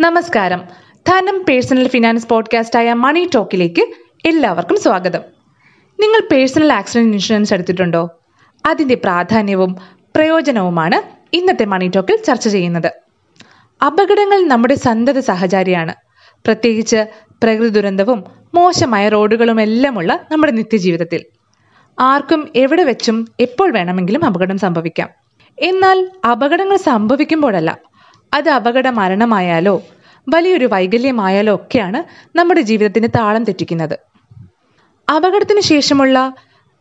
നമസ്കാരം. ധനം personal finance പോഡ്കാസ്റ്റായ മണി ടോക്കിലേക്ക് എല്ലാവർക്കും സ്വാഗതം. നിങ്ങൾ പേഴ്സണൽ ആക്സിഡന്റ് ഇൻഷുറൻസ് എടുത്തിട്ടുണ്ടോ? അതിന്റെ പ്രാധാന്യവും പ്രയോജനവുമാണ് ഇന്നത്തെ മണി ടോക്കിൽ ചർച്ച ചെയ്യുന്നത്. അപകടങ്ങൾ നമ്മുടെ സന്തത സഹചാരിയാണ്. പ്രത്യേകിച്ച് പ്രകൃതി ദുരന്തവും മോശമായ റോഡുകളും എല്ലാമുള്ള നമ്മുടെ നിത്യജീവിതത്തിൽ. ആർക്കും എവിടെ വെച്ചും എപ്പോൾ വേണമെങ്കിലും അപകടം സംഭവിക്കാം. എന്നാൽ അപകടങ്ങൾ സംഭവിക്കുമ്പോഴല്ല അത് അപകട മരണമായാലോ വലിയൊരു വൈകല്യമായാലോ ഒക്കെയാണ് നമ്മുടെ ജീവിതത്തിന് താളം തെറ്റിക്കുന്നത്. അപകടത്തിന് ശേഷമുള്ള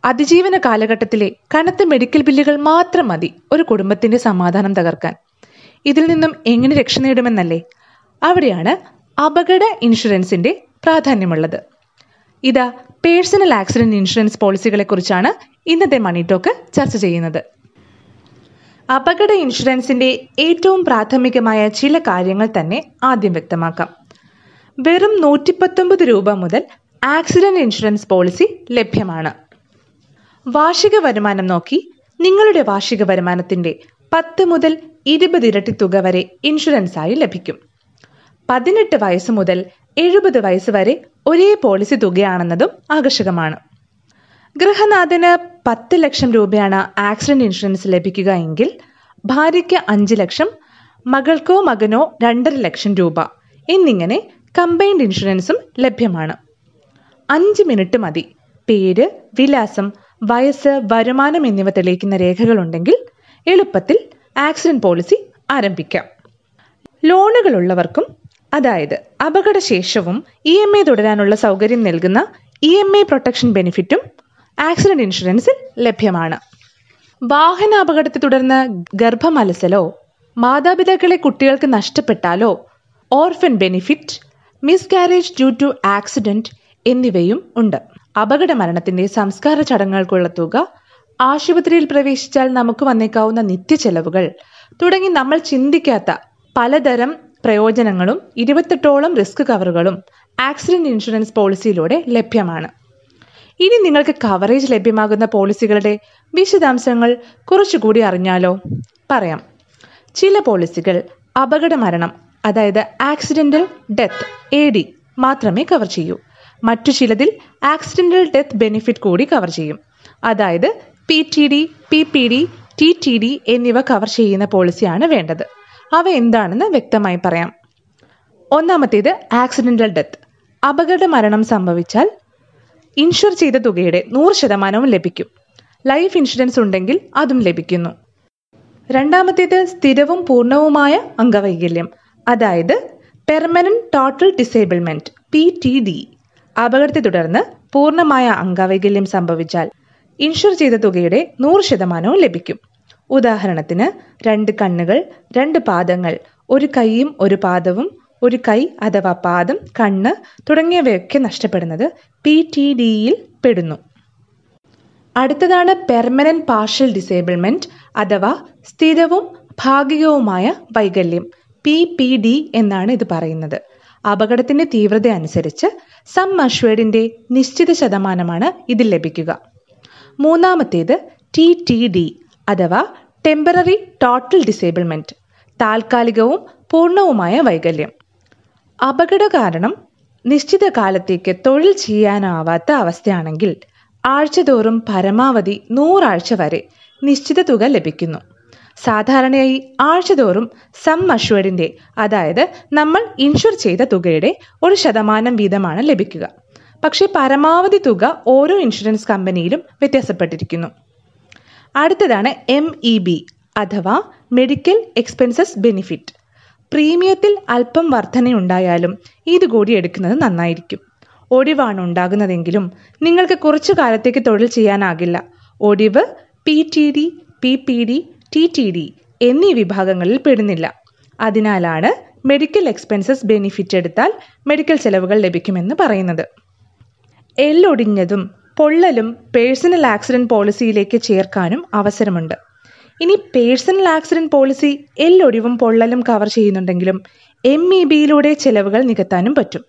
അതിജീവന കാലഘട്ടത്തിലെ കനത്ത മെഡിക്കൽ ബില്ലുകൾ മാത്രം മതി ഒരു കുടുംബത്തിന്റെ സമാധാനം തകർക്കാൻ. ഇതിൽ നിന്നും എങ്ങനെ രക്ഷ നേടുമെന്നല്ലേ? അവിടെയാണ് അപകട ഇൻഷുറൻസിന്റെ പ്രാധാന്യമുള്ളത്. ഇതാ പേഴ്സണൽ ആക്സിഡന്റ് ഇൻഷുറൻസ് പോളിസികളെക്കുറിച്ചാണ് ഇന്നത്തെ മണി ടോക്ക് ചർച്ച ചെയ്യുന്നത്. അപകട ഇൻഷുറൻസിന്റെ ഏറ്റവും പ്രാഥമികമായ ചില കാര്യങ്ങൾ തന്നെ ആദ്യം വ്യക്തമാക്കാം. വെറും നൂറ്റി പത്തൊമ്പത് രൂപ മുതൽ ആക്സിഡന്റ് ഇൻഷുറൻസ് പോളിസി ലഭ്യമാണ്. വാർഷിക വരുമാനം നോക്കി നിങ്ങളുടെ വാർഷിക വരുമാനത്തിന്റെ പത്ത് മുതൽ ഇരുപത് ഇരട്ടി തുക വരെ ഇൻഷുറൻസ് ആയി ലഭിക്കും. പതിനെട്ട് വയസ്സ് മുതൽ എഴുപത് വയസ്സ് വരെ ഒരേ പോളിസി തുകയാണെന്നതും ആകർഷകമാണ്. ഗൃഹനാഥന് പത്ത് ലക്ഷം രൂപയാണ് ആക്സിഡന്റ് ഇൻഷുറൻസ് ലഭിക്കുക എങ്കിൽ ഭാര്യയ്ക്ക് അഞ്ച് ലക്ഷം മകൾക്കോ മകനോ രണ്ടര ലക്ഷം രൂപ എന്നിങ്ങനെ കമ്പൈൻഡ് ഇൻഷുറൻസും ലഭ്യമാണ്. അഞ്ച് മിനിറ്റ് മതി. പേര് വിലാസം വയസ്സ് വരുമാനം എന്നിവ തെളിയിക്കുന്ന രേഖകളുണ്ടെങ്കിൽ എളുപ്പത്തിൽ ആക്സിഡന്റ് പോളിസി ആരംഭിക്കാം. ലോണുകളുള്ളവർക്കും അതായത് അപകടശേഷവും ഇ എം ഐ തുടരാനുള്ള സൗകര്യം നൽകുന്ന ഇ എം ഐ പ്രൊട്ടക്ഷൻ ബെനിഫിറ്റും ആക്സിഡന്റ് ഇൻഷുറൻസിൽ ലഭ്യമാണ്. വാഹനാപകടത്തെ തുടർന്ന് ഗർഭമലസലോ മാതാപിതാക്കളെ കുട്ടികൾക്ക് നഷ്ടപ്പെട്ടാലോ orphan benefit miscarriage due to accident എന്നിവയും ഉണ്ട്. അപകട മരണത്തിന്റെ സംസ്കാര ചടങ്ങുകൾക്കുള്ള തുക ആശുപത്രിയിൽ പ്രവേശിച്ചാൽ നമുക്ക് വന്നേക്കാവുന്ന നിത്യചെലവുകൾ തുടങ്ങി നമ്മൾ ചിന്തിക്കാത്ത പലതരം പ്രയോജനങ്ങളും ഇരുപത്തെട്ടോളം റിസ്ക് കവറുകളും ആക്സിഡന്റ് ഇൻഷുറൻസ് പോളിസിയിലൂടെ ലഭ്യമാണ്. ഇനി നിങ്ങൾക്ക് കവറേജ് ലഭ്യമാകുന്ന പോളിസികളുടെ വിശദാംശങ്ങൾ കുറച്ചുകൂടി അറിഞ്ഞാലോ. പറയാം. ചില പോളിസികൾ അപകട മരണം അതായത് ആക്സിഡന്റൽ ഡെത്ത് എ ഡി മാത്രമേ കവർ ചെയ്യൂ. മറ്റു ചിലതിൽ ആക്സിഡന്റൽ ഡെത്ത് ബെനിഫിറ്റ് കൂടി കവർ ചെയ്യും. അതായത് P T D P P D T T D എന്നിവ കവർ ചെയ്യുന്ന പോളിസിയാണ് വേണ്ടത്. അവ എന്താണെന്ന് വ്യക്തമായി പറയാം. ഒന്നാമത്തേത് ആക്സിഡന്റൽ ഡെത്ത് അപകട മരണം സംഭവിച്ചാൽ ഇൻഷുർ ചെയ്ത തുകയുടെ നൂറ് ശതമാനവും ലഭിക്കും. ലൈഫ് ഇൻഷുറൻസ് ഉണ്ടെങ്കിൽ അതും ലഭിക്കുന്നു. രണ്ടാമത്തേത് സ്ഥിരവും പൂർണവുമായ അംഗവൈകല്യം. അതായത് permanent total disablement P T D. അപകടത്തെ തുടർന്ന് പൂർണമായ അംഗവൈകല്യം സംഭവിച്ചാൽ ഇൻഷുർ ചെയ്ത തുകയുടെ നൂറ് ശതമാനവും ലഭിക്കും. ഉദാഹരണത്തിന് രണ്ട് കണ്ണുകൾ രണ്ട് പാദങ്ങൾ ഒരു കൈയും ഒരു പാദവും ഒരു കൈ അഥവാ പാദം കണ്ണ് തുടങ്ങിയവയൊക്കെ നഷ്ടപ്പെടുന്നത് പി ടി ഡിയിൽ പെടുന്നു. അടുത്തതാണ് പെർമനന്റ് പാർഷ്യൽ ഡിസേബിൾമെന്റ് അഥവാ സ്ഥിരവും ഭാഗികവുമായ വൈകല്യം പി പി ഡി എന്നാണ് ഇത് പറയുന്നത്. അപകടത്തിന്റെ തീവ്രത അനുസരിച്ച് സം അഷ്വേഡിന്റെ നിശ്ചിത ശതമാനമാണ് ഇതിൽ ലഭിക്കുക. മൂന്നാമത്തേത് ടി ടി ഡി അഥവാ ടെമ്പററി ടോട്ടൽ ഡിസേബിൾമെന്റ് താൽക്കാലികവും പൂർണവുമായ വൈകല്യം. അപകട കാരണം നിശ്ചിത കാലത്തേക്ക് തൊഴിൽ ചെയ്യാനാവാത്ത അവസ്ഥയാണെങ്കിൽ ആഴ്ചതോറും പരമാവധി നൂറാഴ്ച വരെ നിശ്ചിത തുക ലഭിക്കുന്നു. സാധാരണയായി ആഴ്ചതോറും സം അഷ്വേഡിന്റെ അതായത് നമ്മൾ ഇൻഷുർ ചെയ്ത തുകയുടെ ഒരു ശതമാനം വീതമാണ് ലഭിക്കുക. പക്ഷേ പരമാവധി തുക ഓരോ ഇൻഷുറൻസ് കമ്പനിയിലും വ്യത്യാസപ്പെട്ടിരിക്കുന്നു. അടുത്തതാണ് എം ഇ ബി അഥവാ മെഡിക്കൽ എക്സ്പെൻസസ് ബെനിഫിറ്റ് പ്രീമിയത്തിൽ അല്പം വർധനയുണ്ടായാലും ഇത് കൂടി എടുക്കുന്നത് നന്നായിരിക്കും. ഒടിവാണ് ഉണ്ടാകുന്നതെങ്കിലും നിങ്ങൾക്ക് കുറച്ചു കാലത്തേക്ക് തൊഴിൽ ചെയ്യാനാകില്ല. ഒടിവ് P T D P P D T T D എന്നീ വിഭാഗങ്ങളിൽ പെടുന്നില്ല. അതിനാലാണ് മെഡിക്കൽ എക്സ്പെൻസസ് ബെനിഫിറ്റ് എടുത്താൽ മെഡിക്കൽ ചെലവുകൾ ലഭിക്കുമെന്ന് പറയുന്നത്. എല്ലൊടിഞ്ഞതും പൊള്ളലും പേഴ്സണൽ ആക്സിഡന്റ് പോളിസിയിലേക്ക് ചേർക്കാനും അവസരമുണ്ട്. ഇനി പേഴ്സണൽ ആക്സിഡന്റ് പോളിസി എല്ലൊടിവും പൊള്ളലും കവർ ചെയ്യുന്നുണ്ടെങ്കിലും എം ഇ ബിയിലൂടെ ചെലവുകൾ നികത്താനും പറ്റും.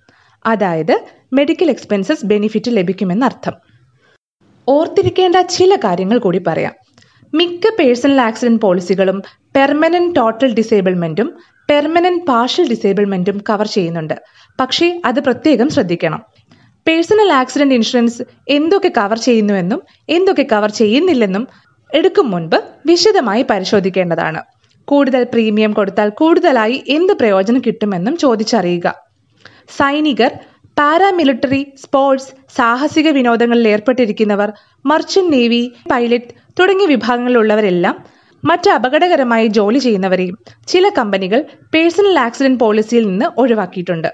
അതായത് മെഡിക്കൽ എക്സ്പെൻസസ് ബെനിഫിറ്റ് ലഭിക്കുമെന്നർത്ഥം. ഓർത്തിരിക്കേണ്ട ചില കാര്യങ്ങൾ കൂടി പറയാം. മിക്ക പേഴ്സണൽ ആക്സിഡന്റ് പോളിസികളും പെർമനന്റ് ടോട്ടൽ ഡിസേബിൾമെന്റും പെർമനന്റ് പാർഷ്യൽ ഡിസേബിൾമെന്റും കവർ ചെയ്യുന്നുണ്ട്. പക്ഷേ അത് പ്രത്യേകം ശ്രദ്ധിക്കണം. പേഴ്സണൽ ആക്സിഡന്റ് ഇൻഷുറൻസ് എന്തൊക്കെ കവർ ചെയ്യുന്നുവെന്നും എന്തൊക്കെ കവർ ചെയ്യുന്നില്ലെന്നും എടുക്കും മുൻപ് വിശദമായി പരിശോധിക്കേണ്ടതാണ്. കൂടുതൽ പ്രീമിയം കൊടുത്താൽ കൂടുതലായി എന്ത് പ്രയോജനം കിട്ടുമെന്നും ചോദിച്ചറിയുക. സൈനികർ പാരാമിലിറ്ററി സ്പോർട്സ് സാഹസിക വിനോദങ്ങളിൽ ഏർപ്പെട്ടിരിക്കുന്നവർ മർച്ചന്റ് നേവി പൈലറ്റ് തുടങ്ങിയ വിഭാഗങ്ങളിലുള്ളവരെല്ലാം മറ്റ് അപകടകരമായി ജോലി ചെയ്യുന്നവരെയും ചില കമ്പനികൾ പേഴ്സണൽ ആക്സിഡന്റ് പോളിസിയിൽ നിന്ന് ഒഴിവാക്കിയിട്ടുണ്ട്.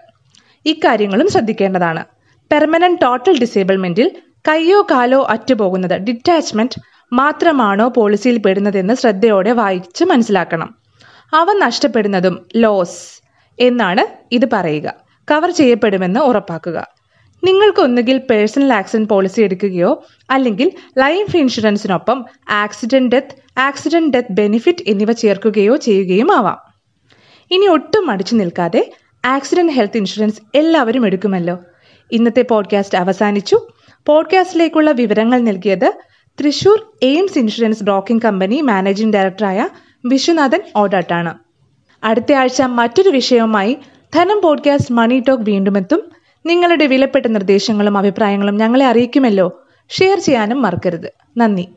ഇക്കാര്യങ്ങളും ശ്രദ്ധിക്കേണ്ടതാണ്. പെർമനന്റ് ടോട്ടൽ ഡിസേബിൾമെന്റിൽ കയ്യോ കാലോ അറ്റുപോകുന്നത് ഡിറ്റാച്ച്മെന്റ് മാത്രമാണോ പോളിസിയിൽ പെടുന്നതെന്ന് ശ്രദ്ധയോടെ വായിച്ച് മനസ്സിലാക്കണം. അവ നഷ്ടപ്പെടുന്നതും ലോസ് എന്നാണ് ഇത് പറയുക. കവർ ചെയ്യപ്പെടുമെന്ന് ഉറപ്പാക്കുക. നിങ്ങൾക്ക് ഒന്നുകിൽ പേഴ്സണൽ ആക്സിഡന്റ് പോളിസി എടുക്കുകയോ അല്ലെങ്കിൽ life ഇൻഷുറൻസിനൊപ്പം accident death accident death benefit എന്നിവ ചേർക്കുകയോ ചെയ്യുകയും ആവാം. ഇനി ഒട്ടും മടിച്ചു നിൽക്കാതെ ആക്സിഡന്റ് ഹെൽത്ത് ഇൻഷുറൻസ് എല്ലാവരും എടുക്കുമല്ലോ. ഇന്നത്തെ പോഡ്കാസ്റ്റ് അവസാനിച്ചു. പോഡ്കാസ്റ്റിലേക്കുള്ള വിവരങ്ങൾ നൽകിയത് Thrissur AIMS insurance broking company managing ഡയറക്ടറായ വിശ്വനാഥൻ ഓടാട്ടാണ് അടുത്ത ആഴ്ച മറ്റൊരു വിഷയവുമായി ധനം പോഡ്കാസ്റ്റ് മണി ടോക്ക് വീണ്ടും എത്തും നിങ്ങളുടെ വിലപ്പെട്ട നിർദ്ദേശങ്ങളും അഭിപ്രായങ്ങളും ഞങ്ങളെ അറിയിക്കുമല്ലോ. ഷെയർ ചെയ്യാനും മറക്കരുത്. നന്ദി.